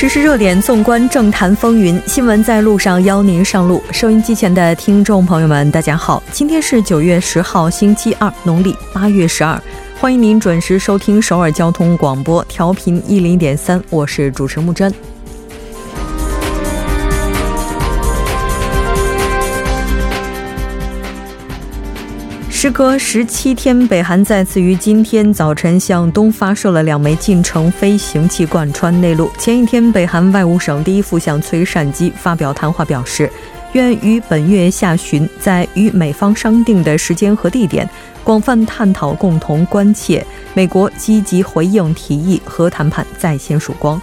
追踪实时热点，纵观政坛风云，新闻在路上，邀您上路。收音机前的听众朋友们，大家好，今天是九月十号，星期二，农历八月十二，欢迎您准时收听首尔交通广播，调频一零点三，我是主持木真。时隔十七天，北韩再次于今天早晨向东发射了两枚近程飞行器，贯穿内陆。前一天，北韩外务省第一副相崔善基发表谈话表示，愿于本月下旬在与美方商定的时间和地点，广泛探讨共同关切。美国积极回应提议，和谈判再现曙光。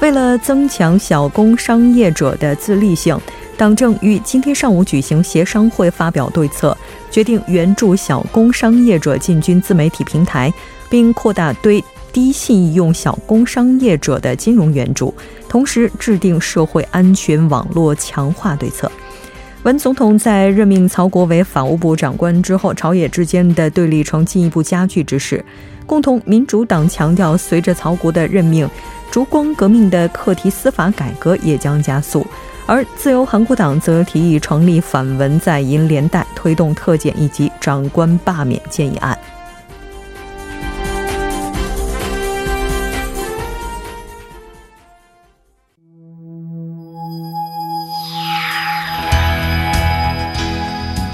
为了增强小工商业者的自立性。党政于今天上午举行协商会，发表对策，决定援助小工商业者进军自媒体平台，并扩大对低信用小工商业者的金融援助，同时制定社会安全网络强化对策。文总统在任命曹国为法务部长官之后，朝野之间的对立呈进一步加剧之势。共同民主党强调，随着曹国的任命，烛光革命的课题司法改革也将加速。而自由韩国党则提议成立反文在寅连带，推动特检以及长官罢免建议案。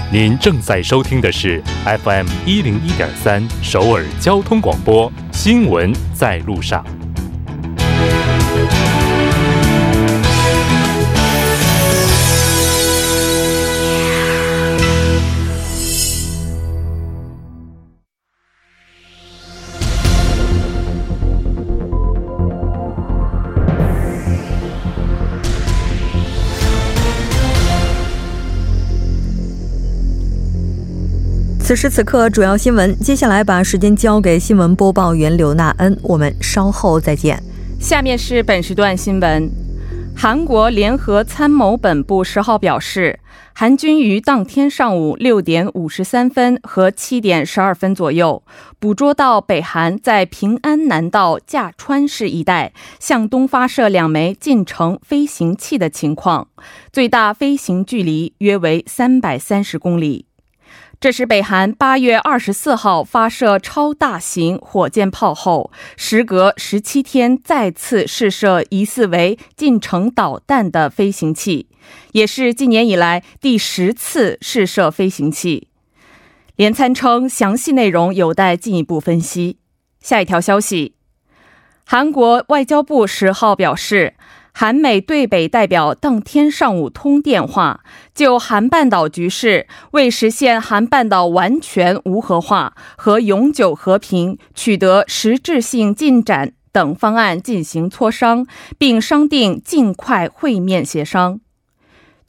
您正在收听的是 FM 一零一点三首尔交通广播新闻在路上。此时此刻，主要新闻。接下来把时间交给新闻播报员刘娜恩，我们稍后再见。下面是本时段新闻：韩国联合参谋本部十号表示，韩军于当天上午六点五十三分和七点十二分左右，捕捉到北韩在平安南道驾川市一带向东发射两枚近程飞行器的情况，最大飞行距离约为三百三十公里。这是北韩八月二十四号发射超大型火箭炮后，时隔十七天再次试射疑似为近程导弹的飞行器，也是今年以来第十次试射飞行器。连参称，详细内容有待进一步分析。下一条消息，韩国外交部十号表示。韩美对北代表当天上午通电话，就韩半岛局势为实现韩半岛完全无核化和永久和平取得实质性进展等方案进行磋商，并商定尽快会面协商。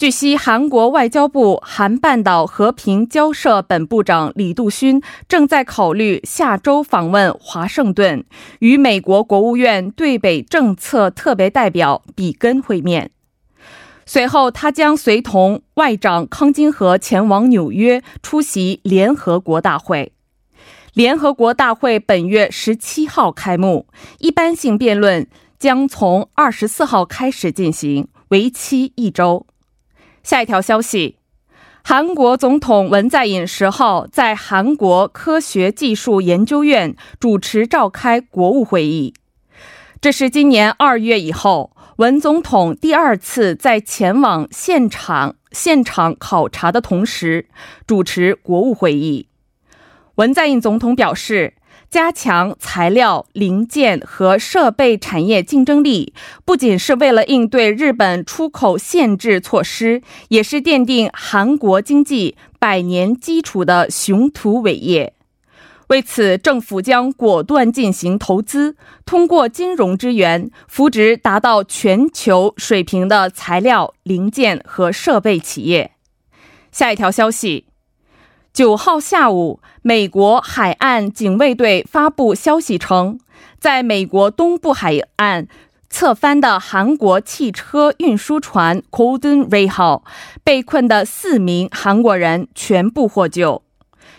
据悉，韩国外交部韩半岛和平交涉本部长李杜勋正在考虑下周访问华盛顿，与美国国务院对北政策特别代表比根会面。随后，他将随同外长康金和前往纽约出席联合国大会。联合国大会本月十七号开幕，一般性辩论将从二十四号开始进行，为期一周。下一条消息，韩国总统文在寅十号在韩国科学技术研究院主持召开国务会议，这是今年二月以后文总统第二次在前往现场现场考察的同时主持国务会议。文在寅总统表示。加强材料、零件和设备产业竞争力，不仅是为了应对日本出口限制措施，也是奠定韩国经济百年基础的雄图伟业。为此，政府将果断进行投资，通过金融支援扶植达到全球水平的材料、零件和设备企业。下一条消息。九号下午，美国海岸警卫队发布消息称，在美国东部海岸侧翻的韩国汽车运输船 “Golden Ray” 号被困的四名韩国人全部获救，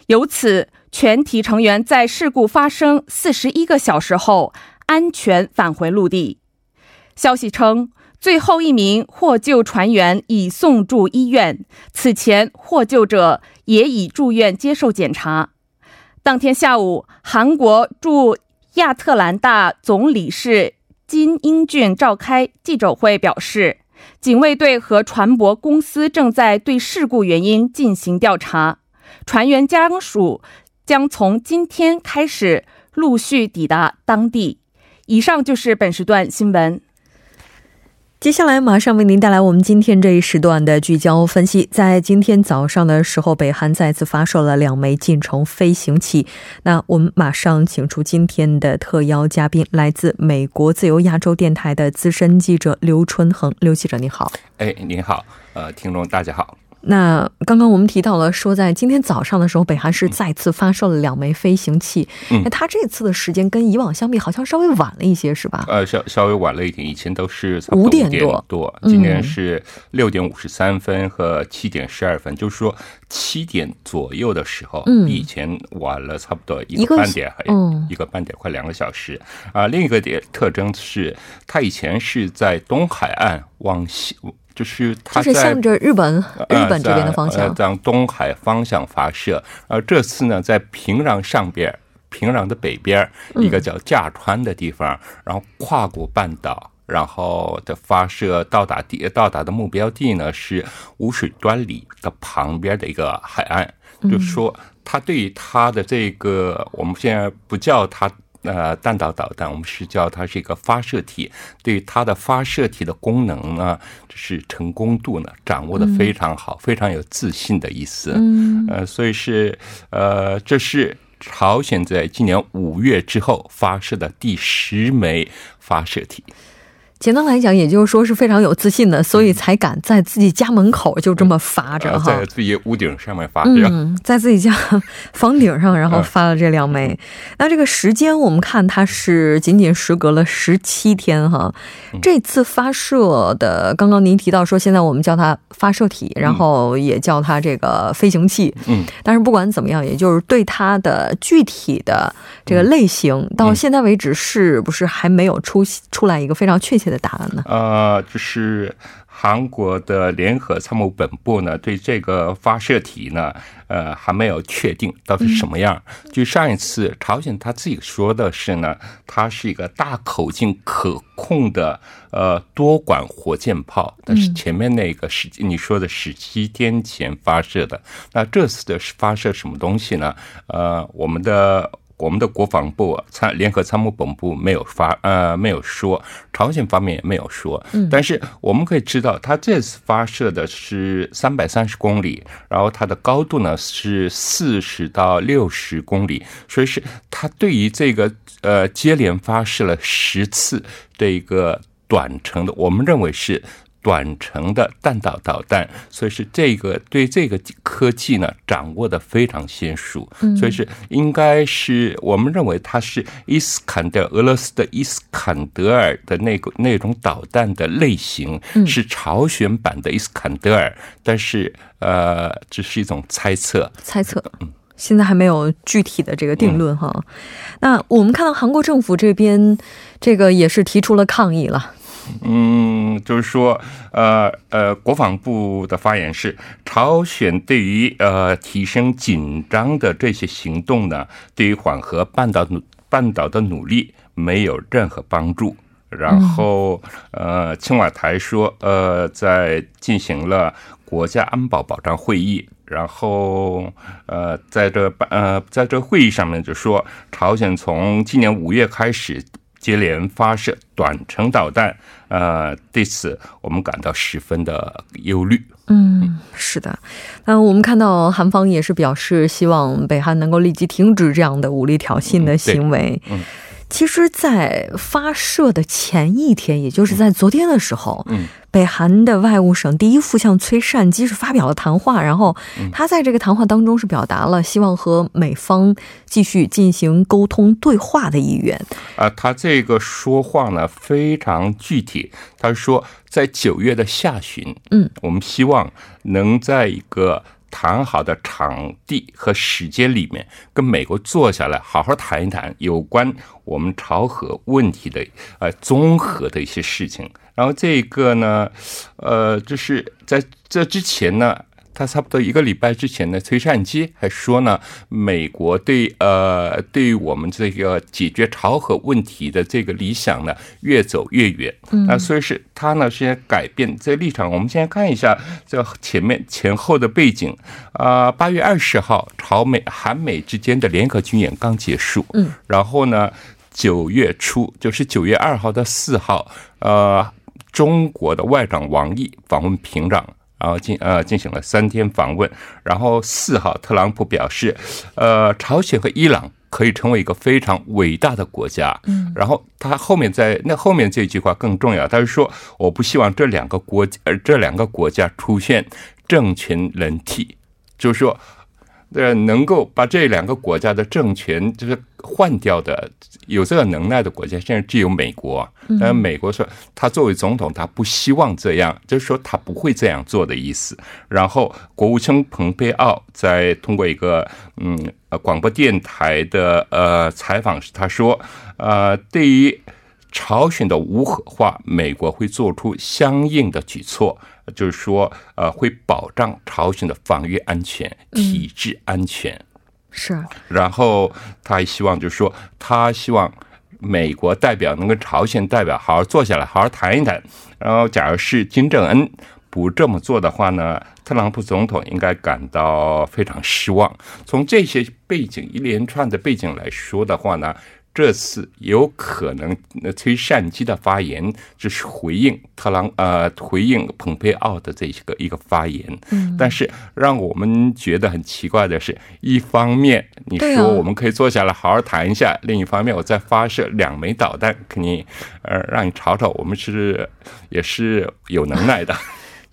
由此全体成员在事故发生四十一个小时后安全返回陆地。消息称，最后一名获救船员已送住医院，此前获救者也已住院接受检查。当天下午，韩国驻亚特兰大总领事金英俊召开记者会，表示，警卫队和船舶公司正在对事故原因进行调查，船员家属将从今天开始陆续抵达当地。以上就是本时段新闻。接下来马上为您带来我们今天这一时段的聚焦分析。在今天早上的时候，北韩再次发射了两枚近程飞行器。那我们马上请出今天的特邀嘉宾，来自美国自由亚洲电台的资深记者刘春恒。刘记者，你好。哎，您好，呃，听众大家好。那刚刚我们提到了，说在今天早上的时候，北韩是再次发射了两枚飞行器。嗯，它这次的时间跟以往相比，好像稍微晚了一些，是吧？呃，稍稍微晚了一点，以前都是五点多，多，今天是六点五十三分和七点十二分，就是说七点左右的时候，比以前晚了差不多一个半点，还有一个半点，快两个小时。啊，另一个点特征是，它以前是在东海岸往西。就是它是向着日本日本这边的方向，向东海方向发射。而这次呢，在平壤上边，平壤的北边一个叫架川的地方，然后跨过半岛，然后的发射到达地到达的目标地呢是五水端里的旁边的一个海岸。就是说，它对于它的这个，我们现在不叫它。呃，弹道导弹，我们是叫它是一个发射体，对于它的发射体的功能呢，就是成功度呢，掌握的非常好，非常有自信的意思。嗯，呃，所以是呃，这是朝鲜在今年五月之后发射的第十枚发射体。简单来讲，也就是说是非常有自信的，所以才敢在自己家门口就这么发着哈，在自己屋顶上面发着，嗯，在自己家 房顶上，然后发了这两枚。那这个时间我们看，它是仅仅时隔了十七天哈。这次发射的，刚刚您提到说，现在我们叫它发射体，然后也叫它这个飞行器，嗯，但是不管怎么样，也就是对它的具体的这个类型，到现在为止是不是还没有出出来一个非常确切的。的答案呢？呃，就是韩国的联合参谋本部呢，对这个发射体呢，呃，还没有确定到底什么样。就上一次朝鲜他自己说的是呢，它是一个大口径可控的呃多管火箭炮，但是前面那个是你说的十七天前发射的。那这次的发射什么东西呢？呃，我们的。我们的国防部参联合参谋本部没有发呃没有说，朝鲜方面也没有说，但是我们可以知道，它这次发射的是三百三十公里，然后它的高度呢是四十到六十公里，所以是它对于这个呃接连发射了十次这一个短程的，我们认为是。短程的弹道导弹，所以是这个对这个科技呢掌握的非常娴熟，所以是应该是我们认为它是伊斯坎德俄罗斯的伊斯坎德尔的那个那种导弹的类型，是朝鲜版的伊斯坎德尔，但是呃，这是一种猜测，猜测，嗯，现在还没有具体的这个定论哈。那我们看到韩国政府这边这个也是提出了抗议了。嗯，就是说，呃呃，国防部的发言是，朝鲜对于呃提升紧张的这些行动呢，对于缓和半岛半岛的努力没有任何帮助。然后，呃，青瓦台说，呃，在进行了国家安保保障会议，然后，呃，在这呃在这会议上面就说，朝鲜从今年五月开始。接连发射短程导弹，呃，对此我们感到十分的忧虑。嗯，是的，那我们看到韩方也是表示希望北韩能够立即停止这样的武力挑衅的行为。嗯。其实，在发射的前一天，也就是在昨天的时候，嗯，北韩的外务省第一副相崔善基是发表了谈话，然后他在这个谈话当中是表达了希望和美方继续进行沟通对话的意愿。啊，他这个说话呢非常具体，他说在九月的下旬，嗯，我们希望能在一个。谈好的场地和时间里面，跟美国坐下来好好谈一谈有关我们朝核问题的呃综合的一些事情。然后这个呢，呃，就是在这之前呢。他差不多一个礼拜之前呢，崔善基还说呢，美国对呃对于我们这个解决朝核问题的这个理想呢，越走越远。啊，所以是他呢是改变这立场。我们先看一下这前面前后的背景。啊，八月二十号，朝美韩美之间的联合军演刚结束。嗯，然后呢，九月初，就是九月二号到四号，呃，中国的外长王毅访问平壤。然后进呃进行了三天访问，然后四号特朗普表示，呃，朝鲜和伊朗可以成为一个非常伟大的国家。嗯，然后他后面在那后面这句话更重要，他是说我不希望这两个国呃这两个国家出现政权轮替，就是说。呃，能够把这两个国家的政权就是换掉的，有这个能耐的国家，现在只有美国。但美国说，他作为总统，他不希望这样，就是说他不会这样做的意思。然后，国务卿蓬佩奥在通过一个嗯呃广播电台的呃采访时，他说，呃，对于朝鲜的无核化，美国会做出相应的举措。就是说，呃，会保障朝鲜的防御安全、体制安全，是。然后他还希望，就是说，他希望美国代表能跟朝鲜代表好好坐下来，好好谈一谈。然后，假如是金正恩不这么做的话呢，特朗普总统应该感到非常失望。从这些背景一连串的背景来说的话呢。这次有可能，崔善基的发言就是回应特朗呃回应蓬佩奥的这个一个发言。嗯，但是让我们觉得很奇怪的是，一方面你说我们可以坐下来好好谈一下，另一方面我再发射两枚导弹肯定，呃，让你瞅瞅，我们是也是有能耐的。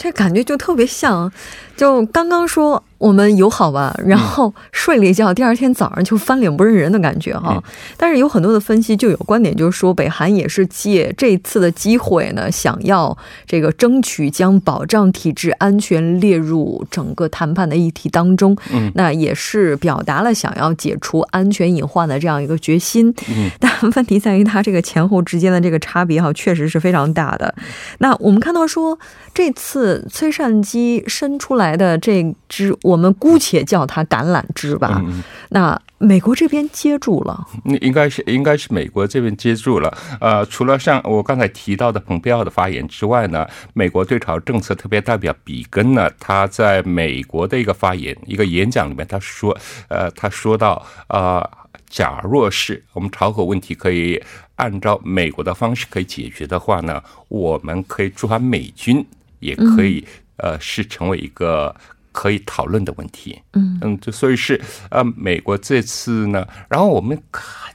这感觉就特别像，就刚刚说。我们友好吧，然后睡了一觉，第二天早上就翻脸不认人的感觉哈。但是有很多的分析就有观点，就是说北韩也是借这次的机会呢，想要这个争取将保障体制安全列入整个谈判的议题当中。嗯，那也是表达了想要解除安全隐患的这样一个决心。嗯，但问题在于它这个前后之间的这个差别哈，确实是非常大的。那我们看到说这次崔善基伸出来的这只。我们姑且叫它橄榄枝吧。那美国这边接住了，应该是应该是美国这边接住了。呃，除了像我刚才提到的蓬佩奥的发言之外呢，美国对朝政策特别代表比根呢，他在美国的一个发言、一个演讲里面，他说，呃，他说到，呃，假若是我们朝核问题可以按照美国的方式可以解决的话呢，我们可以驻韩美军，也可以，呃，是成为一个。可以讨论的问题，嗯嗯，就所以是呃，美国这次呢，然后我们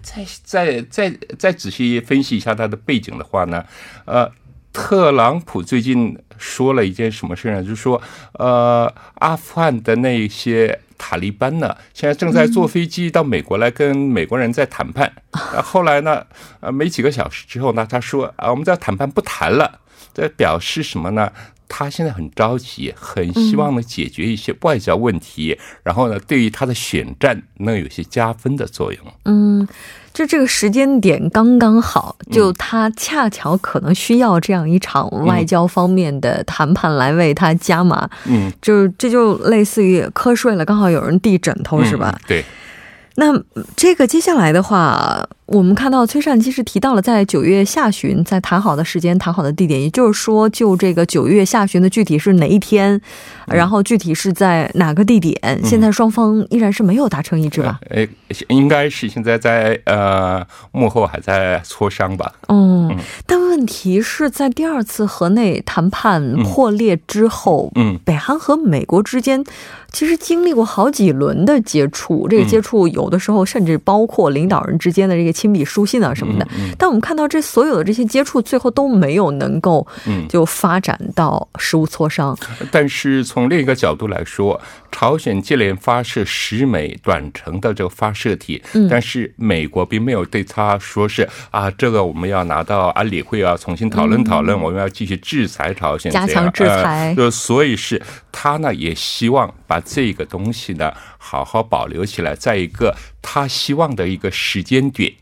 再再再再仔细分析一下它的背景的话呢，呃，特朗普最近说了一件什么事呢？就是说，呃，阿富汗的那些塔利班呢，现在正在坐飞机到美国来跟美国人在谈判。后来呢，呃，没几个小时之后呢，他说啊，我们在谈判不谈了，这表示什么呢？他现在很着急，很希望能解决一些外交问题，然后呢，对于他的选战能有些加分的作用。嗯，就这个时间点刚刚好，就他恰巧可能需要这样一场外交方面的谈判来为他加码。嗯，就这就类似于瞌睡了，刚好有人递枕头，是吧？对。那这个接下来的话。我们看到崔善基是提到了在九月下旬在谈好的时间、谈好的地点，也就是说，就这个九月下旬的具体是哪一天，然后具体是在哪个地点，现在双方依然是没有达成一致吧？呃，应该是现在在呃幕后还在磋商吧。嗯，但问题是在第二次河内谈判破裂之后，嗯，北韩和美国之间其实经历过好几轮的接触，这个接触有的时候甚至包括领导人之间的这个。亲笔书信啊什么的，但我们看到这所有的这些接触，最后都没有能够就发展到实物磋商。但是从另一个角度来说，朝鲜接连发射十枚短程的这个发射体，但是美国并没有对他说是啊，这个我们要拿到到安理会啊重新讨论讨论，我们要继续制裁朝鲜，加强制裁。就所以是他呢也希望把这个东西呢好好保留起来，在一个他希望的一个时间点。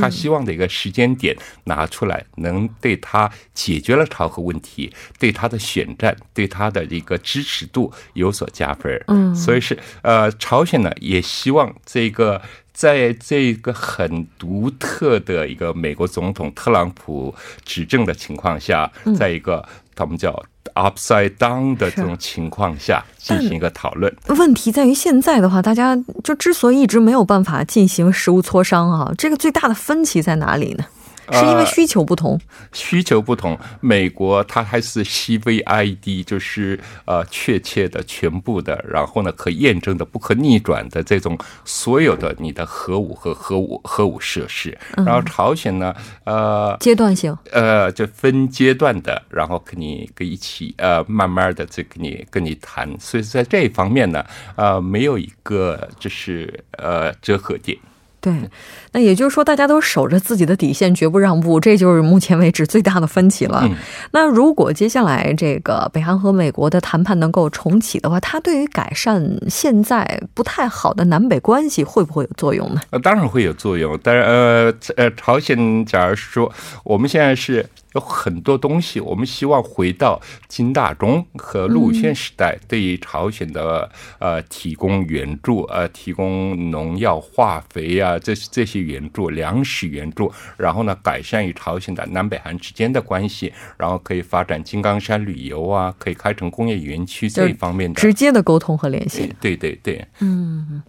他希望的一个时间点拿出来，能对他解决了朝核问题，对他的选战，对他的一个支持度有所加分。嗯，所以是呃，朝鲜呢也希望这个在这个很独特的一个美国总统特朗普执政的情况下，在一个他们叫。Upside down 的这种情况下进行一个讨论。问题在于现在的话，大家就之所以一直没有办法进行实物磋商啊，这个最大的分歧在哪里呢？是因为需求不同，需求不同。美国它还是 CVID，就是呃确切的、全部的，然后呢可验证的、不可逆转的这种所有的你的核武和核武核武设施。然后朝鲜呢，呃，阶段性，呃，就分阶段的，然后跟你跟一起呃慢慢的这跟你跟你谈。所以在这一方面呢，呃，没有一个就是呃折合点。对，那也就是说，大家都守着自己的底线，绝不让步，这就是目前为止最大的分歧了。那如果接下来这个北韩和美国的谈判能够重启的话，它对于改善现在不太好的南北关系会不会有作用呢？呃，当然会有作用。但是，呃呃，朝鲜假如说我们现在是。有很多东西，我们希望回到金大中和陆宪时代，对于朝鲜的呃提供援助，呃提供农药、化肥啊，这这些援助、粮食援助，然后呢改善与朝鲜的南北韩之间的关系，然后可以发展金刚山旅游啊，可以开成工业园区这一方面的直接的沟通和联系。对对对，嗯。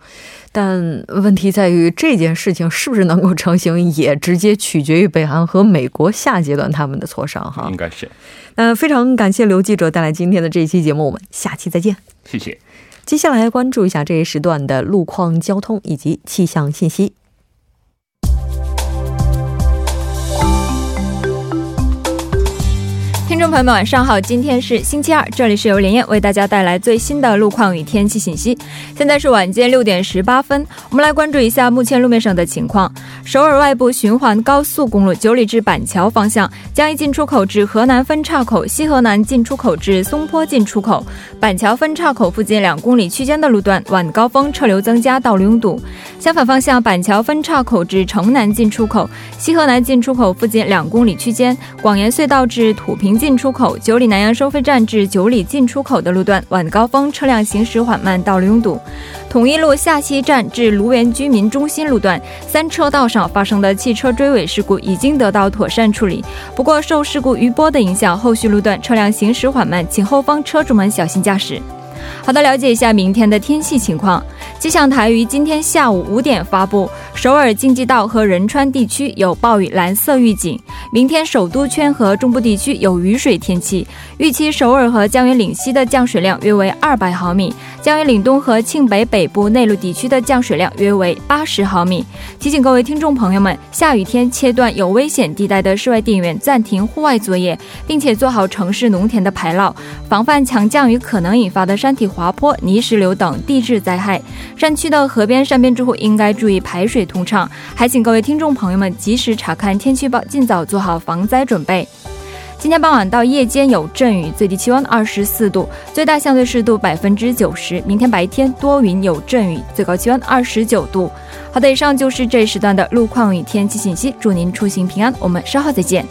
但问题在于这件事情是不是能够成型，也直接取决于北韩和美国下阶段他们的磋商哈。应该是。那非常感谢刘记者带来今天的这一期节目，我们下期再见。谢谢。接下来关注一下这一时段的路况、交通以及气象信息。听众朋友们，晚上好！今天是星期二，这里是由连燕为大家带来最新的路况与天气信息。现在是晚间六点十八分，我们来关注一下目前路面上的情况。首尔外部循环高速公路九里至板桥方向，江一进出口至河南分岔口、西河南进出口至松坡进出口、板桥分岔口附近两公里区间的路段，晚高峰车流增加，道路拥堵。相反方向，板桥分岔口至城南进出口、西河南进出口附近两公里区间，广延隧道至土平进。进出口九里南阳收费站至九里进出口的路段，晚高峰车辆行驶缓慢，道路拥堵。统一路下西站至卢园居民中心路段三车道上发生的汽车追尾事故已经得到妥善处理，不过受事故余波的影响，后续路段车辆行驶缓慢，请后方车主们小心驾驶。好的，了解一下明天的天气情况。气象台于今天下午五点发布，首尔京畿道和仁川地区有暴雨蓝色预警。明天首都圈和中部地区有雨水天气，预期首尔和江原岭西的降水量约为二百毫米，江原岭东和庆北北部内陆地区的降水量约为八十毫米。提醒各位听众朋友们，下雨天切断有危险地带的室外电源，暂停户外作业，并且做好城市农田的排涝，防范强降雨可能引发的山山体滑坡、泥石流等地质灾害。山区的河边、山边住户应该注意排水通畅。还请各位听众朋友们及时查看天气预报，尽早做好防灾准备。今天傍晚到夜间有阵雨，最低气温二十四度，最大相对湿度百分之九十。明天白天多云有阵雨，最高气温二十九度。好的，以上就是这时段的路况与天气信息。祝您出行平安，我们稍后再见。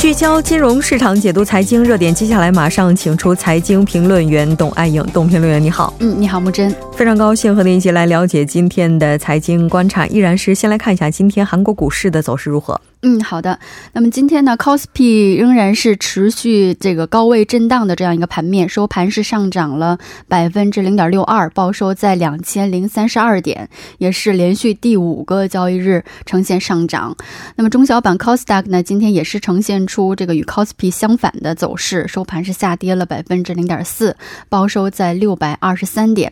聚焦金融市场，解读财经热点。接下来马上请出财经评论员董爱颖。董评论员，你好。嗯，你好，木真。非常高兴和您一起来了解今天的财经观察。依然是先来看一下今天韩国股市的走势如何。嗯，好的。那么今天呢 c o s p i 仍然是持续这个高位震荡的这样一个盘面，收盘是上涨了百分之零点六二，报收在两千零三十二点，也是连续第五个交易日呈现上涨。那么中小板 c o s d a q 呢，今天也是呈现出这个与 c o s p i 相反的走势，收盘是下跌了百分之零点四，报收在六百二十三点。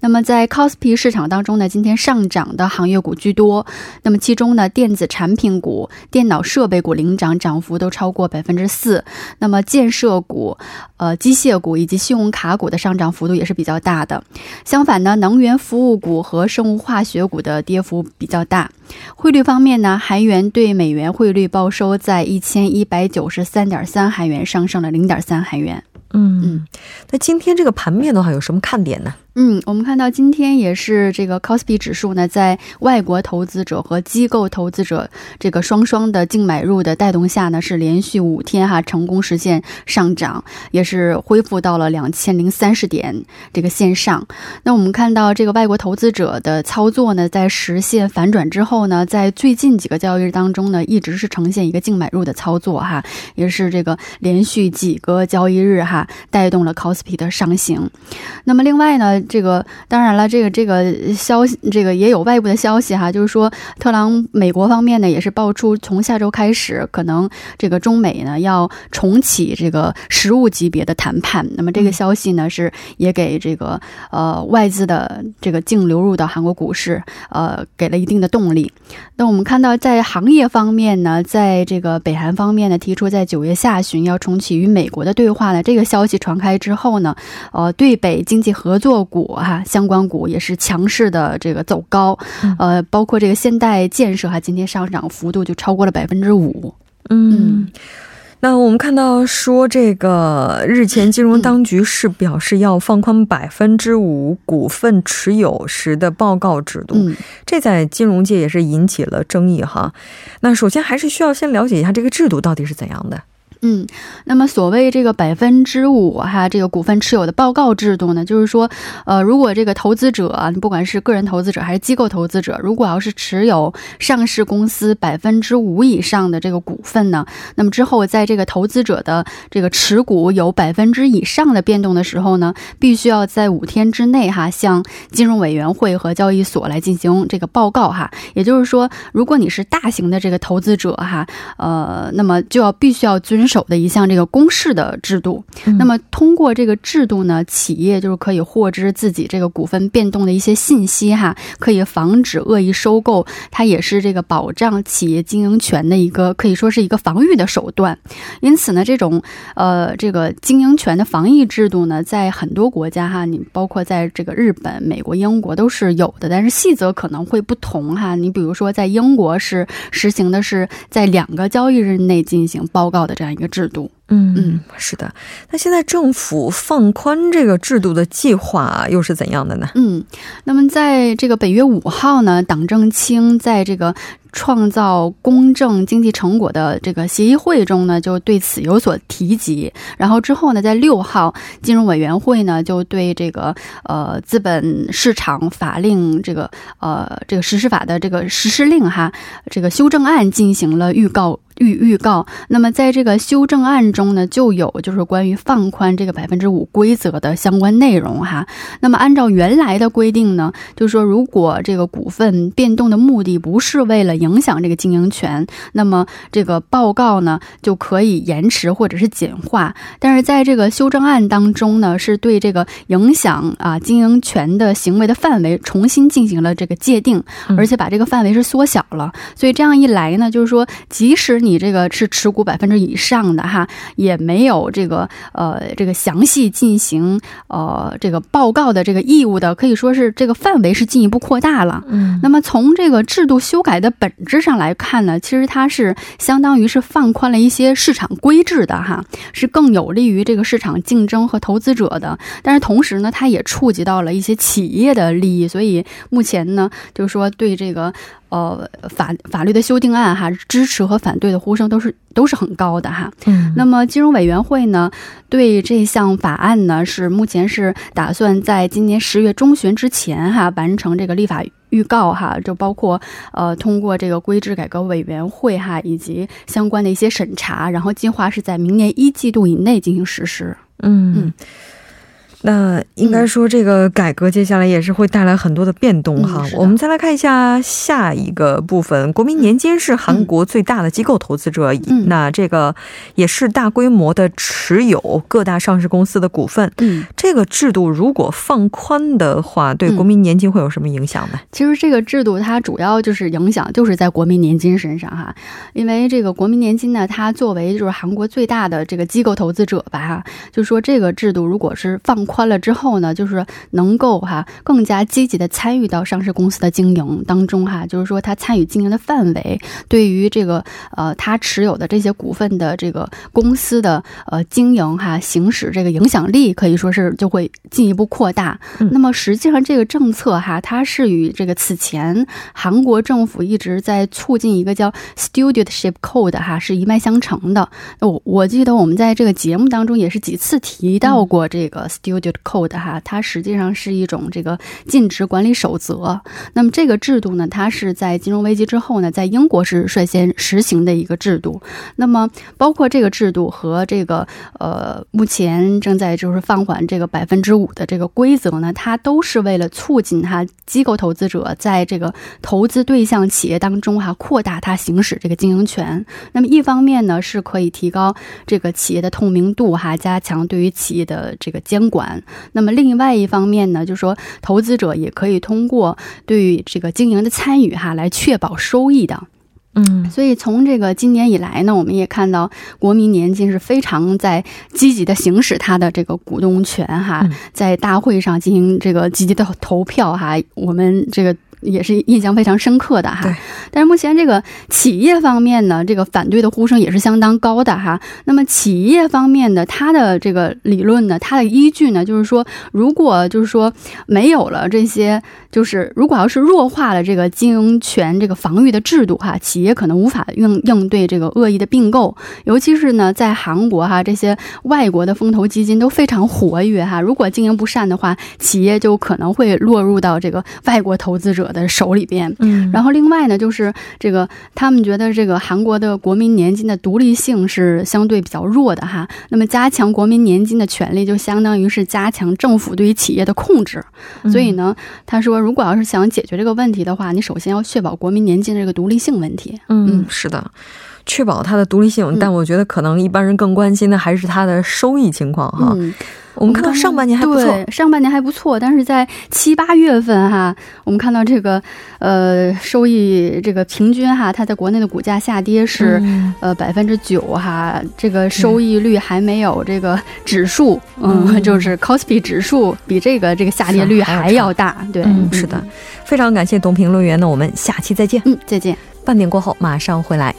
那么在 c o s p i 市场当中呢，今天上涨的行业股居多，那么其中呢，电子产品股。电脑设备股领涨，涨幅都超过百分之四。那么建设股、呃机械股以及信用卡股的上涨幅度也是比较大的。相反呢，能源服务股和生物化学股的跌幅比较大。汇率方面呢，韩元对美元汇率报收在一千一百九十三点三韩元，上升了零点三韩元。嗯嗯，那今天这个盘面的话，有什么看点呢？嗯，我们看到今天也是这个 c o s p i 指数呢，在外国投资者和机构投资者这个双双的净买入的带动下呢，是连续五天哈成功实现上涨，也是恢复到了两千零三十点这个线上。那我们看到这个外国投资者的操作呢，在实现反转之后呢，在最近几个交易日当中呢，一直是呈现一个净买入的操作哈，也是这个连续几个交易日哈带动了 c o s p i 的上行。那么另外呢？这个当然了，这个这个消息，这个也有外部的消息哈，就是说特朗美国方面呢也是爆出，从下周开始，可能这个中美呢要重启这个实物级别的谈判。那么这个消息呢是也给这个呃外资的这个净流入到韩国股市呃给了一定的动力。那我们看到在行业方面呢，在这个北韩方面呢提出在九月下旬要重启与美国的对话呢，这个消息传开之后呢，呃对北经济合作。股哈，相关股也是强势的这个走高，呃，包括这个现代建设哈，今天上涨幅度就超过了百分之五。嗯，那我们看到说，这个日前金融当局是表示要放宽百分之五股份持有时的报告制度，这在金融界也是引起了争议哈。那首先还是需要先了解一下这个制度到底是怎样的。嗯，那么所谓这个百分之五哈，这个股份持有的报告制度呢，就是说，呃，如果这个投资者，你不管是个人投资者还是机构投资者，如果要是持有上市公司百分之五以上的这个股份呢，那么之后在这个投资者的这个持股有百分之以上的变动的时候呢，必须要在五天之内哈，向金融委员会和交易所来进行这个报告哈。也就是说，如果你是大型的这个投资者哈，呃，那么就要必须要遵。手的一项这个公示的制度，那么通过这个制度呢，企业就是可以获知自己这个股份变动的一些信息哈，可以防止恶意收购，它也是这个保障企业经营权的一个可以说是一个防御的手段。因此呢，这种呃这个经营权的防疫制度呢，在很多国家哈，你包括在这个日本、美国、英国都是有的，但是细则可能会不同哈。你比如说在英国是实行的是在两个交易日内进行报告的这样一。一一个制度，嗯嗯，是的。那现在政府放宽这个制度的计划又是怎样的呢？嗯，那么在这个本月五号呢，党政青在这个。创造公正经济成果的这个协议会中呢，就对此有所提及。然后之后呢，在六号金融委员会呢，就对这个呃资本市场法令这个呃这个实施法的这个实施令哈，这个修正案进行了预告预预告。那么在这个修正案中呢，就有就是关于放宽这个百分之五规则的相关内容哈。那么按照原来的规定呢，就是说如果这个股份变动的目的不是为了影响这个经营权，那么这个报告呢就可以延迟或者是简化。但是在这个修正案当中呢，是对这个影响啊经营权的行为的范围重新进行了这个界定，而且把这个范围是缩小了。所以这样一来呢，就是说，即使你这个是持股百分之以上的哈，也没有这个呃这个详细进行呃这个报告的这个义务的，可以说是这个范围是进一步扩大了。嗯，那么从这个制度修改的本。本质上来看呢，其实它是相当于是放宽了一些市场规制的哈，是更有利于这个市场竞争和投资者的。但是同时呢，它也触及到了一些企业的利益，所以目前呢，就是说对这个。呃，法法律的修订案哈，支持和反对的呼声都是都是很高的哈。嗯，那么金融委员会呢，对这项法案呢，是目前是打算在今年十月中旬之前哈，完成这个立法预告哈，就包括呃通过这个规制改革委员会哈，以及相关的一些审查，然后计划是在明年一季度以内进行实施。嗯嗯。那应该说，这个改革接下来也是会带来很多的变动哈。嗯、我们再来看一下下一个部分，国民年金是韩国最大的机构投资者，嗯、那这个也是大规模的持有各大上市公司的股份。嗯，这个制度如果放宽的话，对国民年金会有什么影响呢？嗯、其实这个制度它主要就是影响就是在国民年金身上哈，因为这个国民年金呢，它作为就是韩国最大的这个机构投资者吧哈，就说这个制度如果是放宽了之后呢，就是能够哈更加积极的参与到上市公司的经营当中哈，就是说他参与经营的范围，对于这个呃他持有的这些股份的这个公司的呃经营哈行使这个影响力可以说是就会进一步扩大。嗯、那么实际上这个政策哈，它是与这个此前韩国政府一直在促进一个叫 Stewardship Code 哈是一脉相承的。我我记得我们在这个节目当中也是几次提到过这个 Steward jud Code 哈，它实际上是一种这个尽职管理守则。那么这个制度呢，它是在金融危机之后呢，在英国是率先实行的一个制度。那么包括这个制度和这个呃，目前正在就是放缓这个百分之五的这个规则呢，它都是为了促进哈机构投资者在这个投资对象企业当中哈扩大它行使这个经营权。那么一方面呢，是可以提高这个企业的透明度哈，加强对于企业的这个监管。那么另外一方面呢，就是说投资者也可以通过对于这个经营的参与哈，来确保收益的。嗯，所以从这个今年以来呢，我们也看到国民年金是非常在积极的行使它的这个股东权哈，在大会上进行这个积极的投票哈，我们这个。也是印象非常深刻的哈，但是目前这个企业方面呢，这个反对的呼声也是相当高的哈。那么企业方面的它的这个理论呢，它的依据呢，就是说，如果就是说没有了这些，就是如果要是弱化了这个经营权这个防御的制度哈，企业可能无法应应对这个恶意的并购，尤其是呢，在韩国哈，这些外国的风投基金都非常活跃哈，如果经营不善的话，企业就可能会落入到这个外国投资者的手里边，嗯，然后另外呢，就是这个他们觉得这个韩国的国民年金的独立性是相对比较弱的哈。那么加强国民年金的权利，就相当于是加强政府对于企业的控制。所以呢，他说，如果要是想解决这个问题的话，你首先要确保国民年金的这个独立性问题。嗯，是的。确保它的独立性，但我觉得可能一般人更关心的还是它的收益情况哈。嗯，我们看到上半年还不错，对，上半年还不错，但是在七八月份哈，我们看到这个呃收益这个平均哈，它在国内的股价下跌是、嗯、呃百分之九哈，这个收益率还没有这个指数，嗯，嗯 就是 c o s p i 指数比这个这个下跌率还要大，对，嗯，是的，非常感谢董评论员，那我们下期再见，嗯，再见。半点过后马上回来。